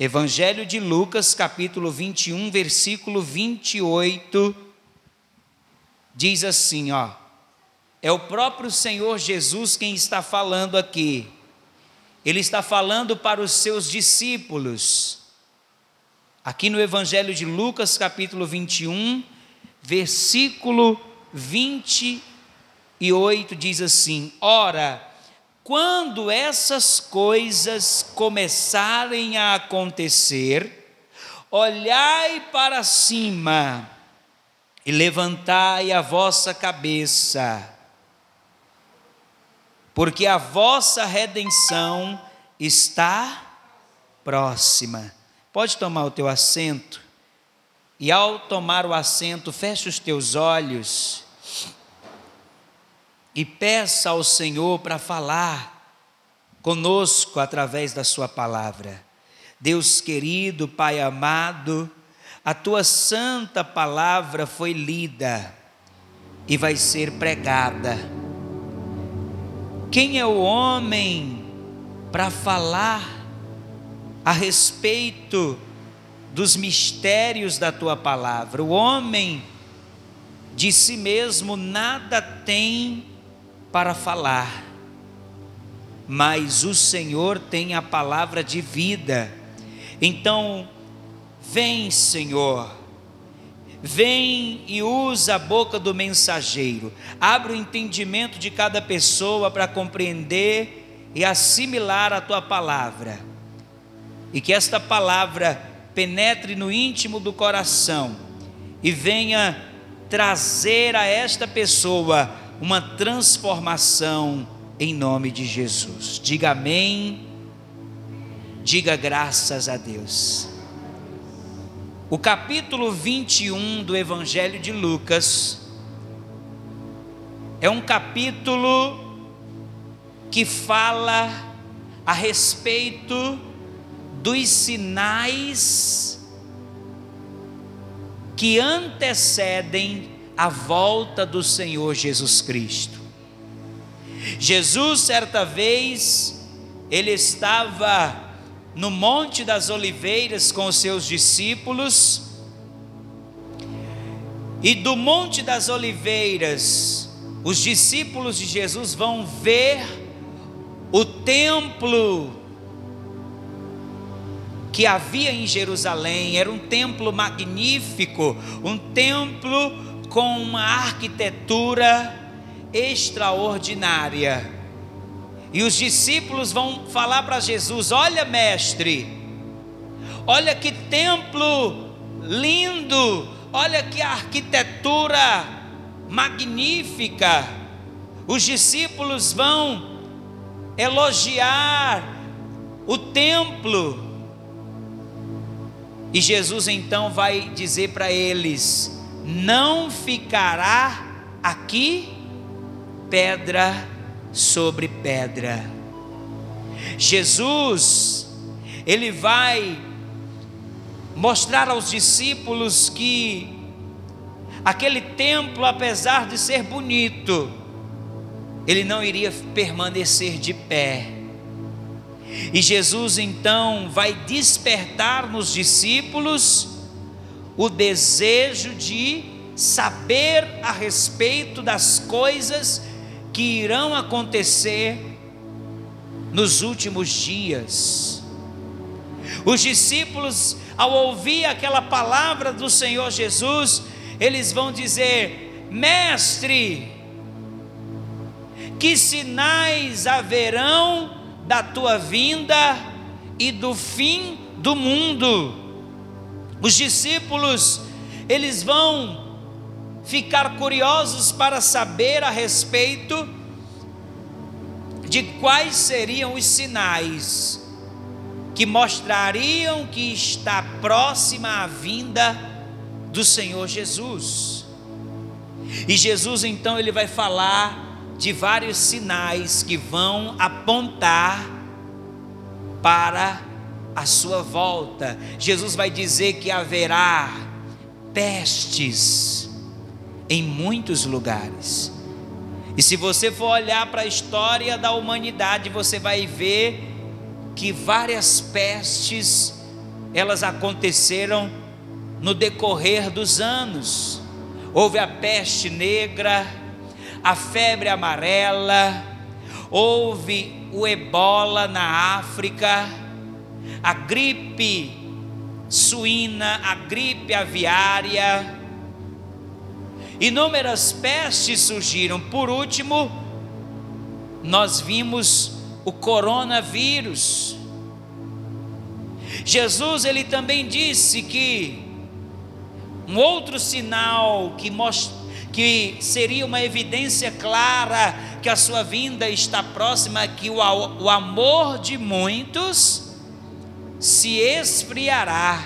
Evangelho de Lucas, capítulo 21, versículo 28, diz assim, ó: É o próprio Senhor Jesus quem está falando aqui. Ele está falando para os seus discípulos. Aqui no Evangelho de Lucas, capítulo 21, versículo 28 diz assim: Ora, quando essas coisas começarem a acontecer, olhai para cima e levantai a vossa cabeça, porque a vossa redenção está próxima. Pode tomar o teu assento, e ao tomar o assento, feche os teus olhos e peça ao Senhor para falar conosco através da Sua palavra. Deus querido, Pai amado, a Tua santa palavra foi lida e vai ser pregada. Quem é o homem para falar a respeito dos mistérios da tua palavra? O homem de si mesmo nada tem para falar, mas o Senhor tem a palavra de vida. Então, vem, Senhor, vem e usa a boca do mensageiro, abre o entendimento de cada pessoa para compreender e assimilar a tua palavra, e que esta palavra penetre no íntimo do coração e venha trazer a esta pessoa uma transformação em nome de Jesus. Diga amém, diga graças a Deus. O capítulo 21 do Evangelho de Lucas é um capítulo que fala a respeito dos sinais que antecedem a volta do Senhor Jesus Cristo. Jesus, certa vez, ele estava no Monte das Oliveiras com os seus discípulos, e do Monte das Oliveiras, os discípulos de Jesus vão ver o templo que havia em Jerusalém, era um templo magnífico, um templo com uma arquitetura extraordinária. E os discípulos vão falar para Jesus: Olha, mestre, olha que templo lindo, olha que arquitetura magnífica. Os discípulos vão elogiar o templo. E Jesus então vai dizer para eles: não ficará aqui pedra sobre pedra. Jesus, ele vai mostrar aos discípulos que aquele templo, apesar de ser bonito, ele não iria permanecer de pé. E Jesus então vai despertar nos discípulos o desejo de saber a respeito das coisas que irão acontecer nos últimos dias. Os discípulos, ao ouvir aquela palavra do Senhor Jesus, eles vão dizer: Mestre, que sinais haverão da tua vinda e do fim do mundo? Os discípulos, eles vão ficar curiosos para saber a respeito de quais seriam os sinais que mostrariam que está próxima a vinda do Senhor Jesus. E Jesus então ele vai falar de vários sinais que vão apontar para a sua volta. Jesus vai dizer que haverá pestes em muitos lugares. E se você for olhar para a história da humanidade, você vai ver que várias pestes elas aconteceram no decorrer dos anos. Houve a peste negra, a febre amarela, houve o ebola na África, a gripe suína, a gripe aviária, inúmeras pestes surgiram. Por último, nós vimos o coronavírus. Jesus ele também disse que um outro sinal que mostra que seria uma evidência clara que a sua vinda está próxima, que o, o amor de muitos se esfriará,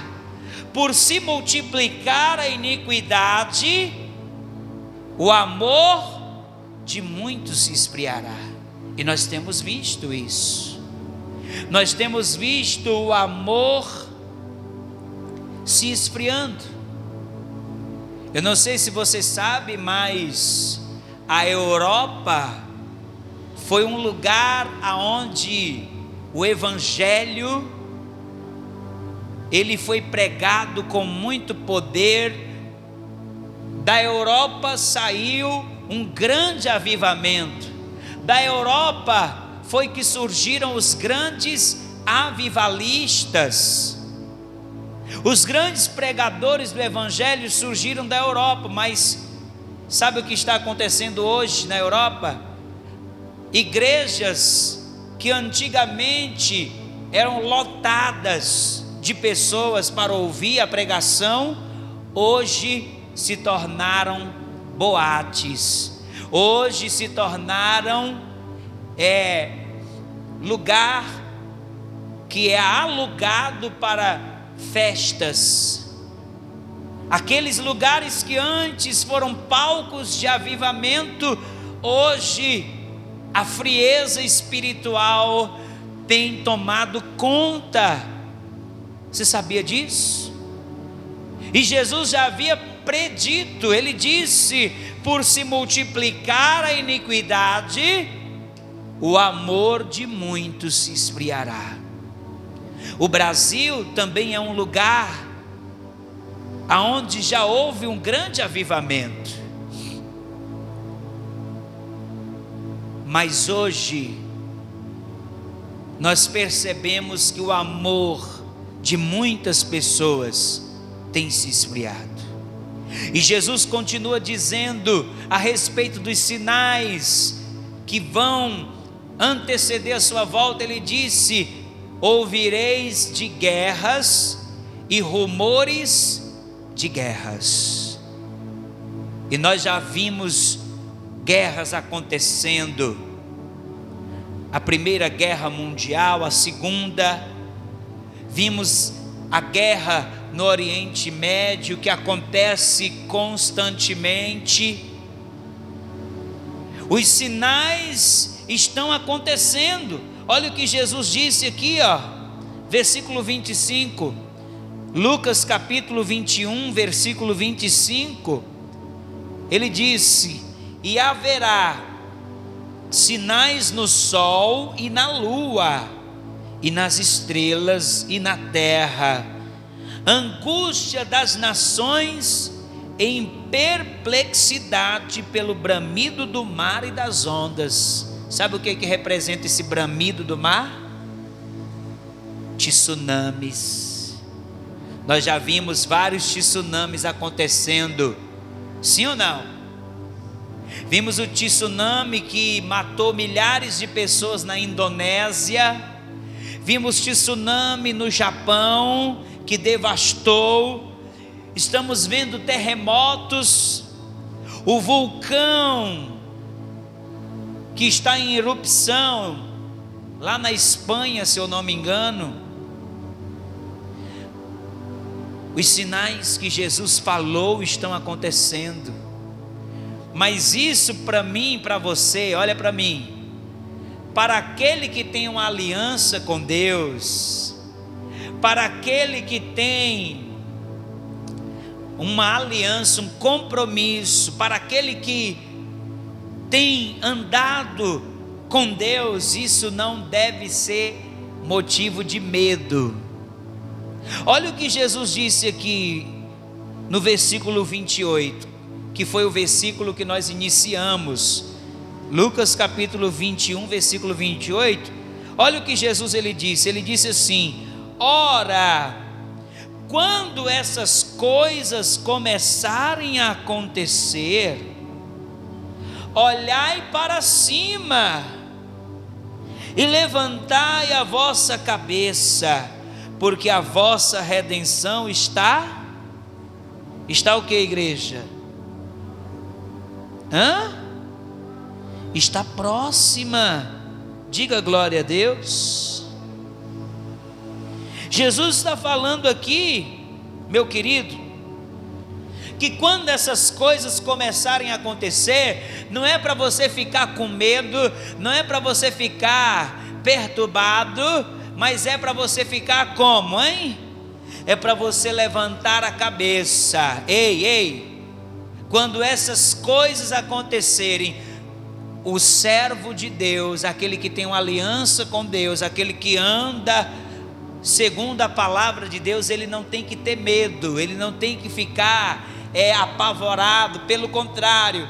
por se multiplicar a iniquidade, o amor de muitos se esfriará, e nós temos visto isso, nós temos visto o amor se esfriando, eu não sei se você sabe, mas a Europa foi um lugar aonde o evangelho ele foi pregado com muito poder. Da Europa saiu um grande avivamento. Da Europa foi que surgiram os grandes avivalistas. Os grandes pregadores do Evangelho surgiram da Europa, mas sabe o que está acontecendo hoje na Europa? Igrejas que antigamente eram lotadas de pessoas para ouvir a pregação, hoje se tornaram boates, hoje se tornaram é, lugar que é alugado para festas. Aqueles lugares que antes foram palcos de avivamento, hoje a frieza espiritual tem tomado conta. Você sabia disso? E Jesus já havia predito, ele disse: por se multiplicar a iniquidade, o amor de muitos se esfriará. O Brasil também é um lugar aonde já houve um grande avivamento. Mas hoje nós percebemos que o amor de muitas pessoas tem se esfriado. E Jesus continua dizendo a respeito dos sinais que vão anteceder a sua volta, ele disse: ouvireis de guerras e rumores de guerras. E nós já vimos guerras acontecendo. A primeira guerra mundial, a segunda, vimos a guerra no Oriente Médio que acontece constantemente. Os sinais estão acontecendo Olha o que Jesus disse aqui, ó, versículo 25, Lucas capítulo 21, versículo 25. Ele disse: E haverá sinais no sol e na lua, e nas estrelas e na terra, angústia das nações em perplexidade pelo bramido do mar e das ondas Sabe o que, que representa esse bramido do mar? Tsunamis. Nós já vimos vários tsunamis acontecendo, sim ou não? Vimos o tsunami que matou milhares de pessoas na Indonésia. Vimos tsunami no Japão que devastou. Estamos vendo terremotos. O vulcão que está em erupção lá na Espanha, se eu não me engano. Os sinais que Jesus falou estão acontecendo. Mas isso para mim, para você, olha para mim. Para aquele que tem uma aliança com Deus, para aquele que tem uma aliança, um compromisso, para aquele que tem andado com Deus, isso não deve ser motivo de medo. Olha o que Jesus disse aqui no versículo 28, que foi o versículo que nós iniciamos. Lucas capítulo 21, versículo 28. Olha o que Jesus ele disse. Ele disse assim: Ora, quando essas coisas começarem a acontecer, olhai para cima e levantai a vossa cabeça, porque a vossa redenção está está o que, igreja? Hã? Está próxima. Diga glória a Deus. Jesus está falando aqui, meu querido, que quando essas coisas começarem a acontecer, não é para você ficar com medo, não é para você ficar perturbado, mas é para você ficar como, hein? É para você levantar a cabeça. Ei, ei. Quando essas coisas acontecerem, o servo de Deus, aquele que tem uma aliança com Deus, aquele que anda segundo a palavra de Deus, ele não tem que ter medo, ele não tem que ficar é apavorado, pelo contrário,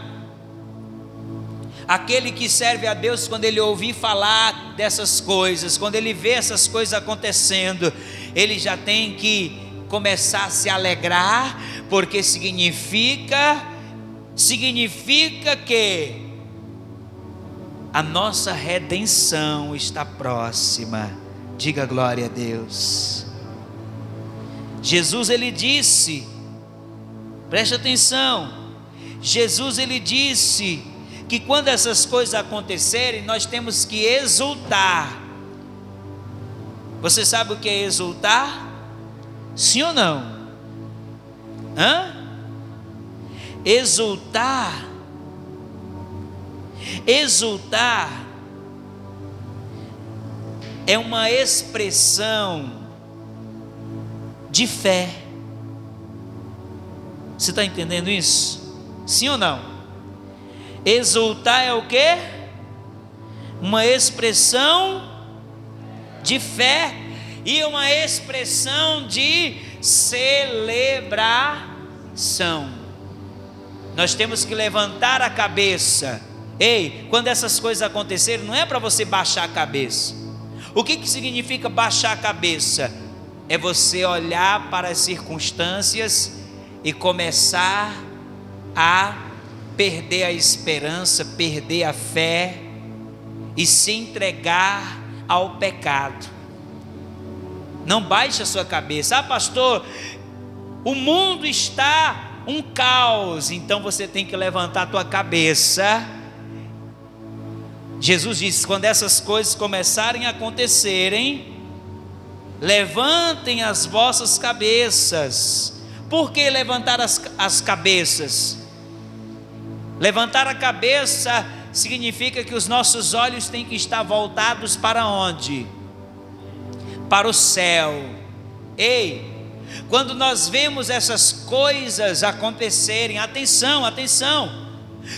aquele que serve a Deus, quando ele ouvir falar dessas coisas, quando ele vê essas coisas acontecendo, ele já tem que começar a se alegrar, porque significa significa que a nossa redenção está próxima. Diga glória a Deus. Jesus ele disse Preste atenção. Jesus ele disse que quando essas coisas acontecerem, nós temos que exultar. Você sabe o que é exultar? Sim ou não? Hã? Exultar. Exultar é uma expressão de fé. Você está entendendo isso? Sim ou não? Exultar é o que? Uma expressão de fé e uma expressão de celebração. Nós temos que levantar a cabeça. Ei, quando essas coisas acontecerem, não é para você baixar a cabeça. O que, que significa baixar a cabeça? É você olhar para as circunstâncias e começar a perder a esperança, perder a fé e se entregar ao pecado. Não baixe a sua cabeça, ah, pastor, o mundo está um caos, então você tem que levantar a tua cabeça. Jesus disse: quando essas coisas começarem a acontecerem, levantem as vossas cabeças por que levantar as, as cabeças? Levantar a cabeça significa que os nossos olhos têm que estar voltados para onde? Para o céu. Ei, quando nós vemos essas coisas acontecerem, atenção, atenção.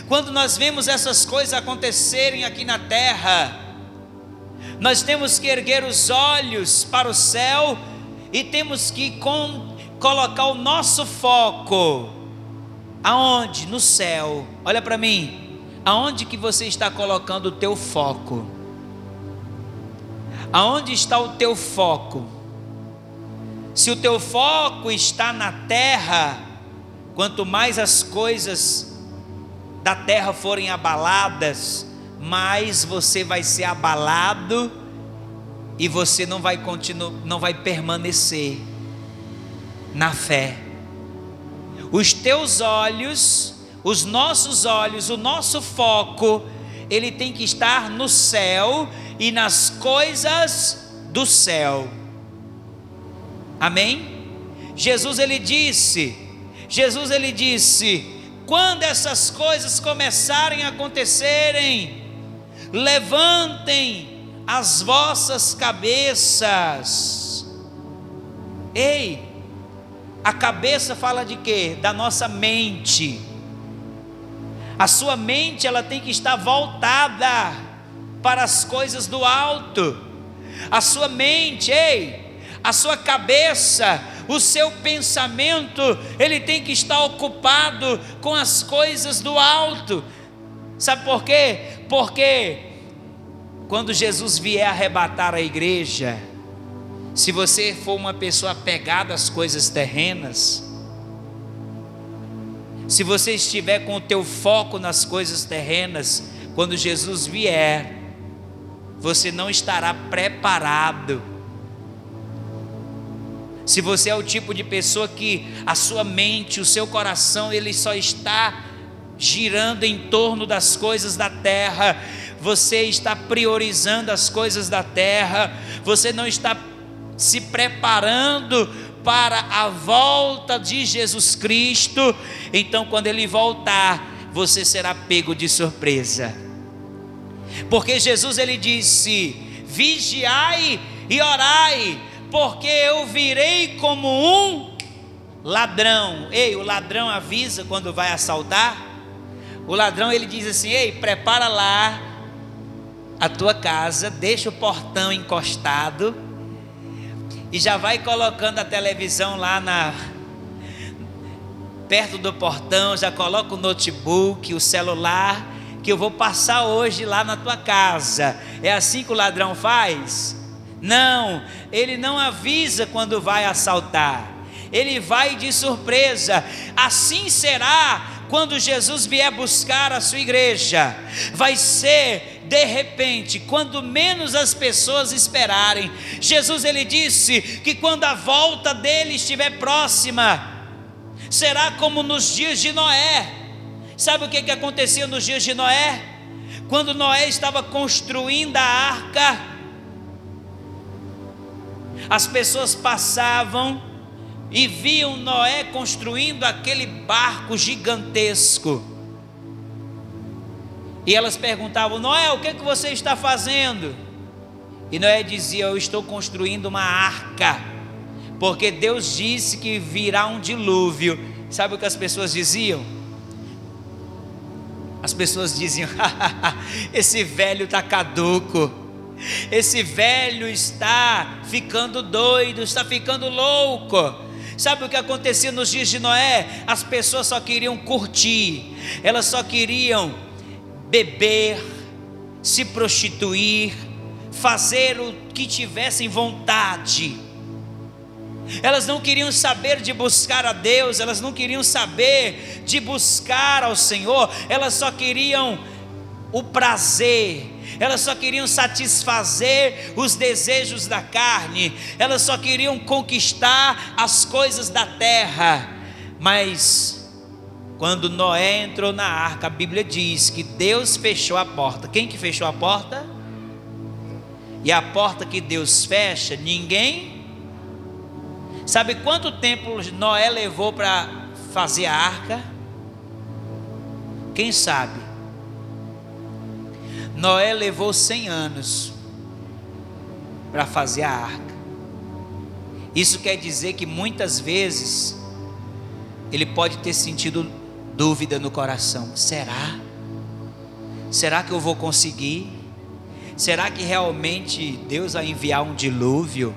Quando nós vemos essas coisas acontecerem aqui na terra, nós temos que erguer os olhos para o céu e temos que colocar o nosso foco aonde? No céu. Olha para mim. Aonde que você está colocando o teu foco? Aonde está o teu foco? Se o teu foco está na terra, quanto mais as coisas da terra forem abaladas, mais você vai ser abalado e você não vai continuar, não vai permanecer na fé. Os teus olhos, os nossos olhos, o nosso foco, ele tem que estar no céu e nas coisas do céu. Amém? Jesus ele disse, Jesus ele disse, quando essas coisas começarem a acontecerem, levantem as vossas cabeças. Ei, a cabeça fala de quê? Da nossa mente. A sua mente ela tem que estar voltada para as coisas do alto. A sua mente, ei, a sua cabeça, o seu pensamento, ele tem que estar ocupado com as coisas do alto. Sabe por quê? Porque quando Jesus vier arrebatar a igreja, se você for uma pessoa apegada às coisas terrenas, se você estiver com o teu foco nas coisas terrenas, quando Jesus vier, você não estará preparado. Se você é o tipo de pessoa que a sua mente, o seu coração, ele só está girando em torno das coisas da terra, você está priorizando as coisas da terra, você não está se preparando para a volta de Jesus Cristo, então quando ele voltar, você será pego de surpresa. Porque Jesus ele disse: "Vigiai e orai, porque eu virei como um ladrão". Ei, o ladrão avisa quando vai assaltar? O ladrão ele diz assim: "Ei, prepara lá a tua casa, deixa o portão encostado e já vai colocando a televisão lá na perto do portão, já coloca o notebook, o celular, que eu vou passar hoje lá na tua casa. É assim que o ladrão faz? Não, ele não avisa quando vai assaltar. Ele vai de surpresa. Assim será quando Jesus vier buscar a sua igreja, vai ser de repente, quando menos as pessoas esperarem. Jesus ele disse que quando a volta dele estiver próxima, será como nos dias de Noé. Sabe o que, que acontecia nos dias de Noé? Quando Noé estava construindo a arca, as pessoas passavam e viam Noé construindo aquele barco gigantesco. E elas perguntavam: Noé, o que, é que você está fazendo? E Noé dizia: Eu estou construindo uma arca, porque Deus disse que virá um dilúvio. Sabe o que as pessoas diziam? As pessoas diziam: Esse velho está caduco. Esse velho está ficando doido, está ficando louco. Sabe o que acontecia nos dias de Noé? As pessoas só queriam curtir, elas só queriam beber, se prostituir, fazer o que tivessem vontade. Elas não queriam saber de buscar a Deus, elas não queriam saber de buscar ao Senhor, elas só queriam o prazer, elas só queriam satisfazer os desejos da carne, elas só queriam conquistar as coisas da terra. Mas quando Noé entrou na arca, a Bíblia diz que Deus fechou a porta. Quem que fechou a porta? E a porta que Deus fecha, ninguém. Sabe quanto tempo Noé levou para fazer a arca? Quem sabe? Noé levou 100 anos para fazer a arca. Isso quer dizer que muitas vezes ele pode ter sentido dúvida no coração: será? Será que eu vou conseguir? Será que realmente Deus vai enviar um dilúvio?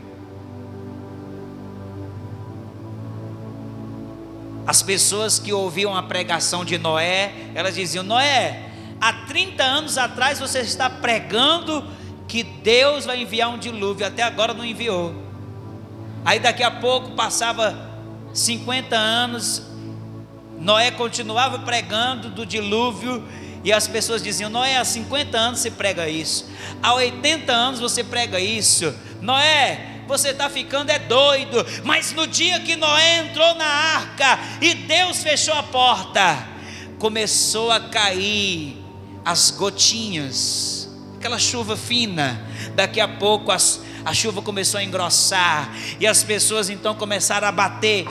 As pessoas que ouviam a pregação de Noé, elas diziam: Noé, há 30 anos atrás você está pregando que Deus vai enviar um dilúvio, até agora não enviou. Aí daqui a pouco passava 50 anos, Noé continuava pregando do dilúvio e as pessoas diziam: Noé, há 50 anos você prega isso, há 80 anos você prega isso. Noé, você está ficando é doido. Mas no dia que Noé entrou na arca e Deus fechou a porta, começou a cair as gotinhas, aquela chuva fina. Daqui a pouco as, a chuva começou a engrossar e as pessoas então começaram a bater.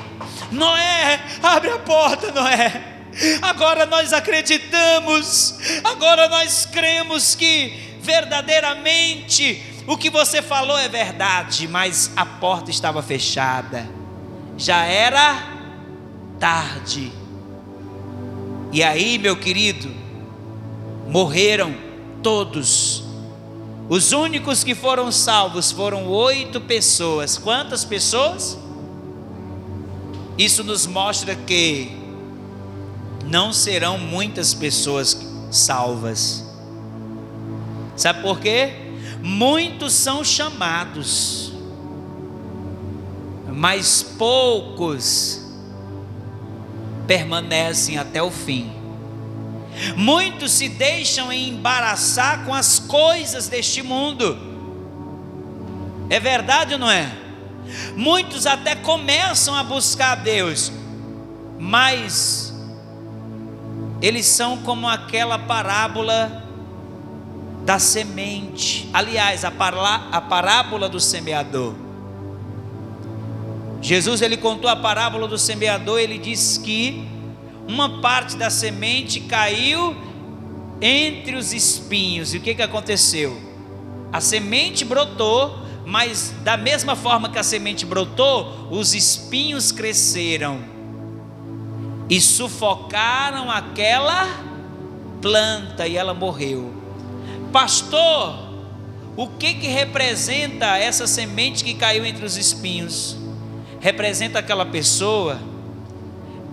Noé, abre a porta, Noé. Agora nós acreditamos, agora nós cremos que verdadeiramente o que você falou é verdade, mas a porta estava fechada, já era tarde. E aí, meu querido, morreram todos Os únicos que foram salvos foram oito pessoas. Quantas pessoas? Isso nos mostra que não serão muitas pessoas salvas. Sabe por quê? Muitos são chamados, mas poucos permanecem até o fim. Muitos se deixam embaraçar com as coisas deste mundo. É verdade ou não é? Muitos até começam a buscar a Deus, mas eles são como aquela parábola da semente. Aliás, a, parla, a parábola do semeador. Jesus ele contou a parábola do semeador, ele disse que uma parte da semente caiu entre os espinhos. E o que, que aconteceu? A semente brotou, mas da mesma forma que a semente brotou, os espinhos cresceram e sufocaram aquela planta e ela morreu. Pastor, o que que representa essa semente que caiu entre os espinhos? Representa aquela pessoa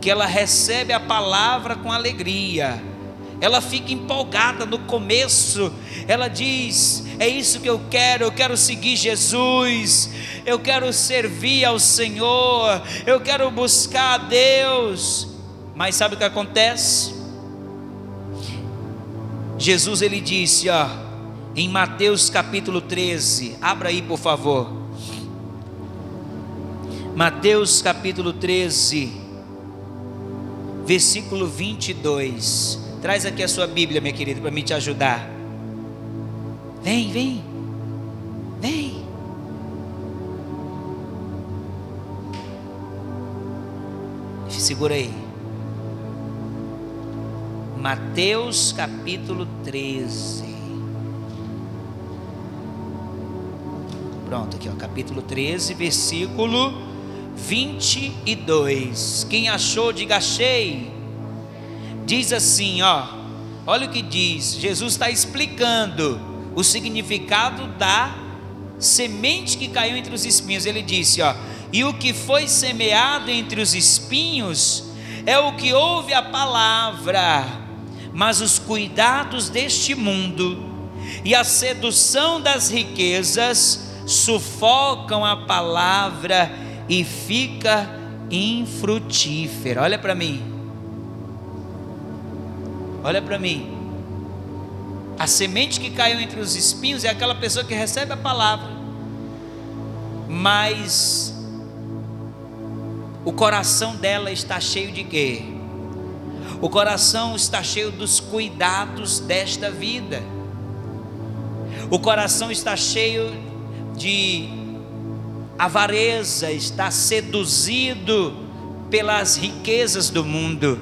que ela recebe a palavra com alegria, ela fica empolgada no começo, ela diz: É isso que eu quero, eu quero seguir Jesus, eu quero servir ao Senhor, eu quero buscar a Deus. Mas sabe o que acontece? Jesus ele disse, ó, em Mateus capítulo 13, abra aí por favor. Mateus capítulo 13, versículo 22. Traz aqui a sua Bíblia, minha querida, para me te ajudar. Vem, vem, vem. Segura aí. Mateus capítulo 13. Pronto, aqui ó, capítulo 13, versículo 22. Quem achou, diga achei. Diz assim, ó. Olha o que diz. Jesus está explicando o significado da semente que caiu entre os espinhos. Ele disse, ó. E o que foi semeado entre os espinhos é o que ouve a palavra, mas os cuidados deste mundo e a sedução das riquezas sufocam a palavra e fica infrutífera. Olha para mim. Olha para mim. A semente que caiu entre os espinhos é aquela pessoa que recebe a palavra, mas o coração dela está cheio de quê? O coração está cheio dos cuidados desta vida. O coração está cheio de avareza, está seduzido pelas riquezas do mundo.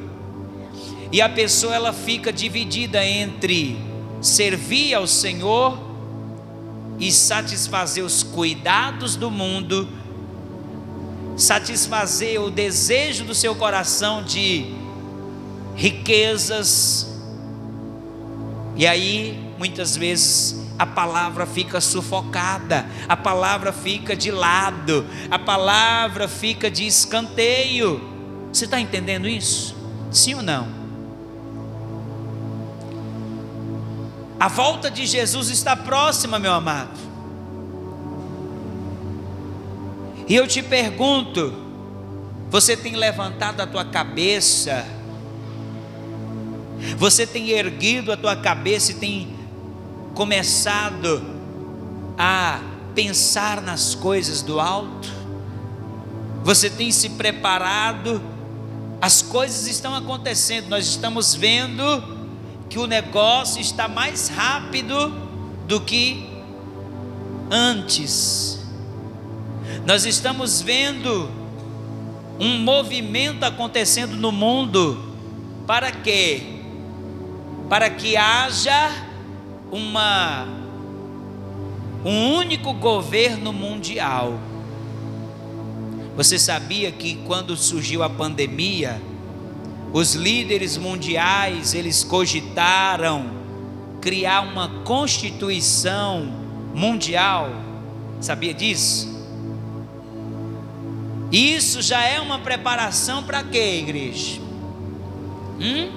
E a pessoa ela fica dividida entre servir ao Senhor e satisfazer os cuidados do mundo, satisfazer o desejo do seu coração de riquezas. E aí, muitas vezes, a palavra fica sufocada, a palavra fica de lado, a palavra fica de escanteio. Você está entendendo isso? Sim ou não? A volta de Jesus está próxima, meu amado. E eu te pergunto: você tem levantado a tua cabeça? Você tem erguido a tua cabeça e tem começado a pensar nas coisas do alto? Você tem se preparado? As coisas estão acontecendo, nós estamos vendo que o negócio está mais rápido do que antes. Nós estamos vendo um movimento acontecendo no mundo para quê? Para que haja uma um único governo mundial. Você sabia que quando surgiu a pandemia, os líderes mundiais, eles cogitaram criar uma constituição mundial. Sabia disso? Isso já é uma preparação para quê, igreja? Hum?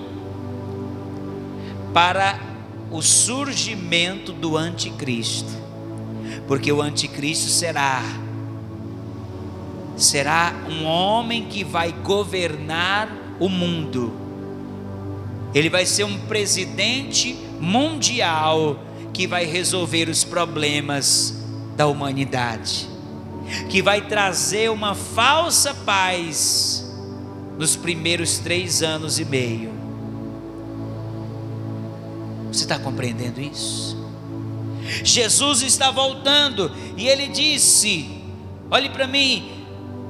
Para o surgimento do anticristo. Porque o anticristo será será um homem que vai governar o mundo. Ele vai ser um presidente mundial que vai resolver os problemas da humanidade, que vai trazer uma falsa paz nos primeiros três anos e meio. Você está compreendendo isso? Jesus está voltando e ele disse: olhe para mim,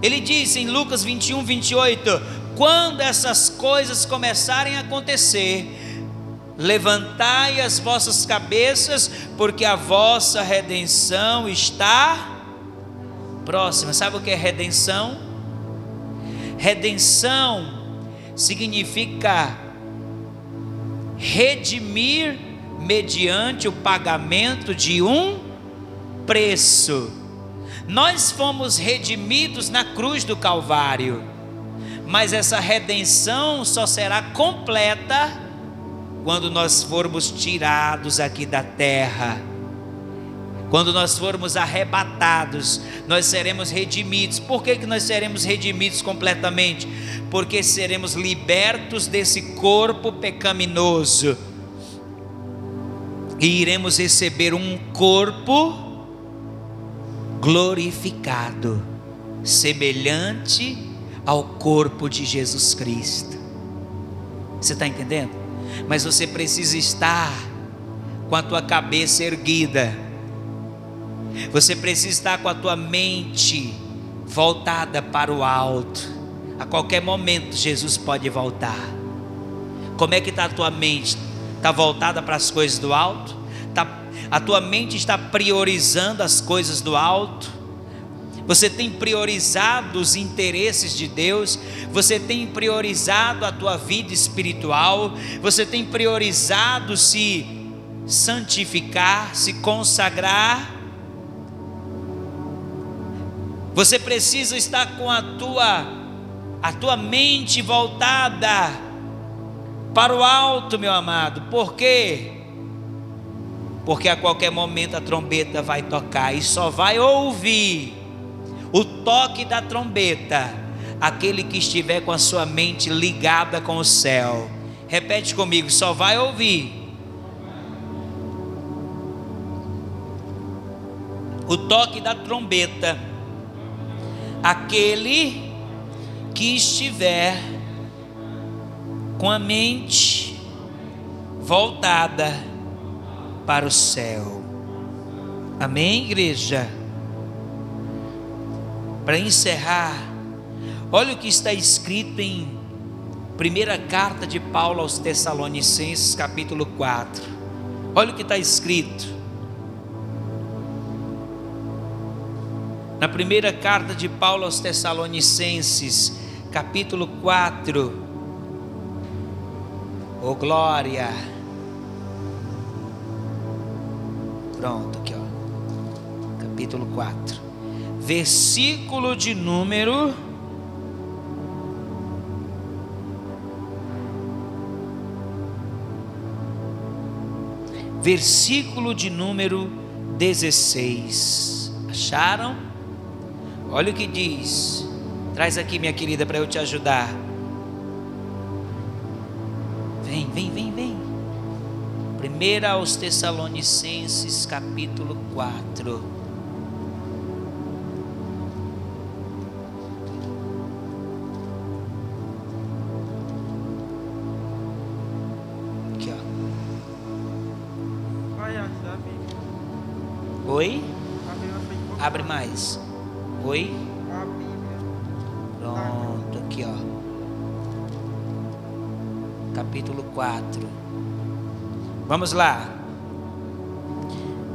ele disse em Lucas 21, 28: quando essas coisas começarem a acontecer, levantai as vossas cabeças, porque a vossa redenção está próxima. Sabe o que é redenção? Redenção significa redimir mediante o pagamento de um preço. Nós fomos redimidos na cruz do Calvário, mas essa redenção só será completa quando nós formos tirados aqui da terra. Quando nós formos arrebatados, nós seremos redimidos. Por que, que nós seremos redimidos completamente? Porque seremos libertos desse corpo pecaminoso e iremos receber um corpo glorificado, semelhante ao corpo de Jesus Cristo. Você está entendendo? Mas você precisa estar com a tua cabeça erguida. Você precisa estar com a tua mente voltada para o alto. A qualquer momento Jesus pode voltar. Como é que está a tua mente? Está voltada para as coisas do alto? a tua mente está priorizando as coisas do alto, você tem priorizado os interesses de Deus, você tem priorizado a tua vida espiritual, você tem priorizado se santificar, se consagrar. Você precisa estar com a tua a tua mente voltada para o alto, meu amado. Por quê? porque a qualquer momento a trombeta vai tocar e só vai ouvir o toque da trombeta aquele que estiver com a sua mente ligada com o céu. Repete comigo, só vai ouvir o toque da trombeta aquele que estiver com a mente voltada para o céu. Amém, igreja? Para encerrar, olha o que está escrito em primeira carta de Paulo aos Tessalonicenses, capítulo 4. Olha o que está escrito. Na primeira carta de Paulo aos Tessalonicenses, capítulo 4. Oh glória! Pronto, aqui ó. Capítulo 4. Versículo de número Versículo de número 16. Acharam? Olha o que diz. Traz aqui, minha querida, para eu te ajudar. Vem, vem, vem, vem. 1 aos Tessalonicenses, capítulo 4. Aqui, ó. Oi? Abre mais. Oi? Pronto, aqui, ó. Capítulo 4. Vamos lá.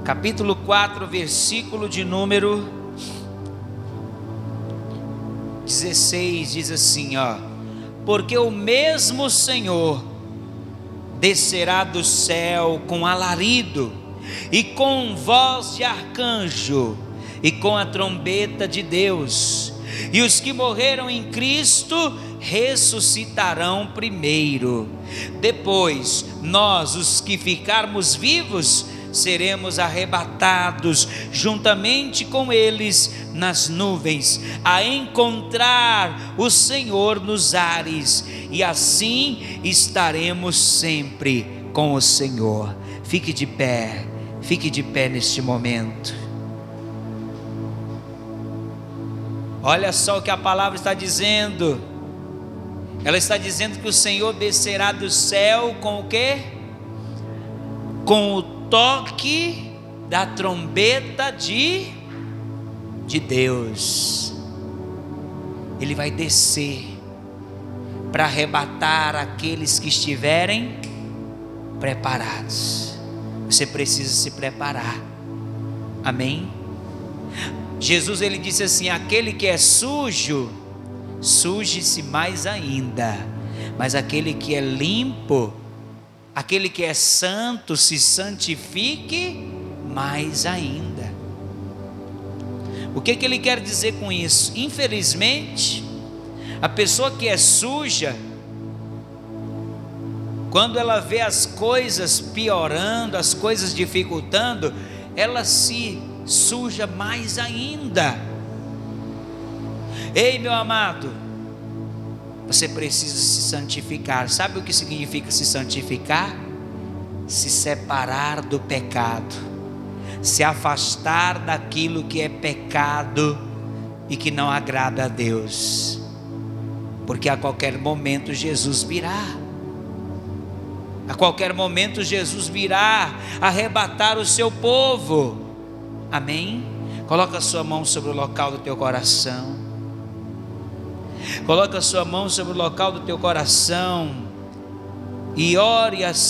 Capítulo 4, versículo de número 16 diz assim, ó: Porque o mesmo Senhor descerá do céu com alarido, e com voz de arcanjo, e com a trombeta de Deus. E os que morreram em Cristo ressuscitarão primeiro. Depois, nós, os que ficarmos vivos, seremos arrebatados juntamente com eles nas nuvens, a encontrar o Senhor nos ares, e assim estaremos sempre com o Senhor. Fique de pé, fique de pé neste momento. Olha só o que a palavra está dizendo. Ela está dizendo que o Senhor descerá do céu com o quê? Com o toque da trombeta de de Deus. Ele vai descer para arrebatar aqueles que estiverem preparados. Você precisa se preparar. Amém. Jesus ele disse assim: aquele que é sujo, suje-se mais ainda, mas aquele que é limpo, aquele que é santo, se santifique mais ainda. O que, que ele quer dizer com isso? Infelizmente, a pessoa que é suja, quando ela vê as coisas piorando, as coisas dificultando, ela se suja mais ainda. Ei, meu amado, você precisa se santificar. Sabe o que significa se santificar? Se separar do pecado, se afastar daquilo que é pecado e que não agrada a Deus, porque a qualquer momento Jesus virá. A qualquer momento Jesus virá arrebatar o seu povo. Amém? Coloca a sua mão sobre o local do teu coração. Coloca a sua mão sobre o local do teu coração e ore assim.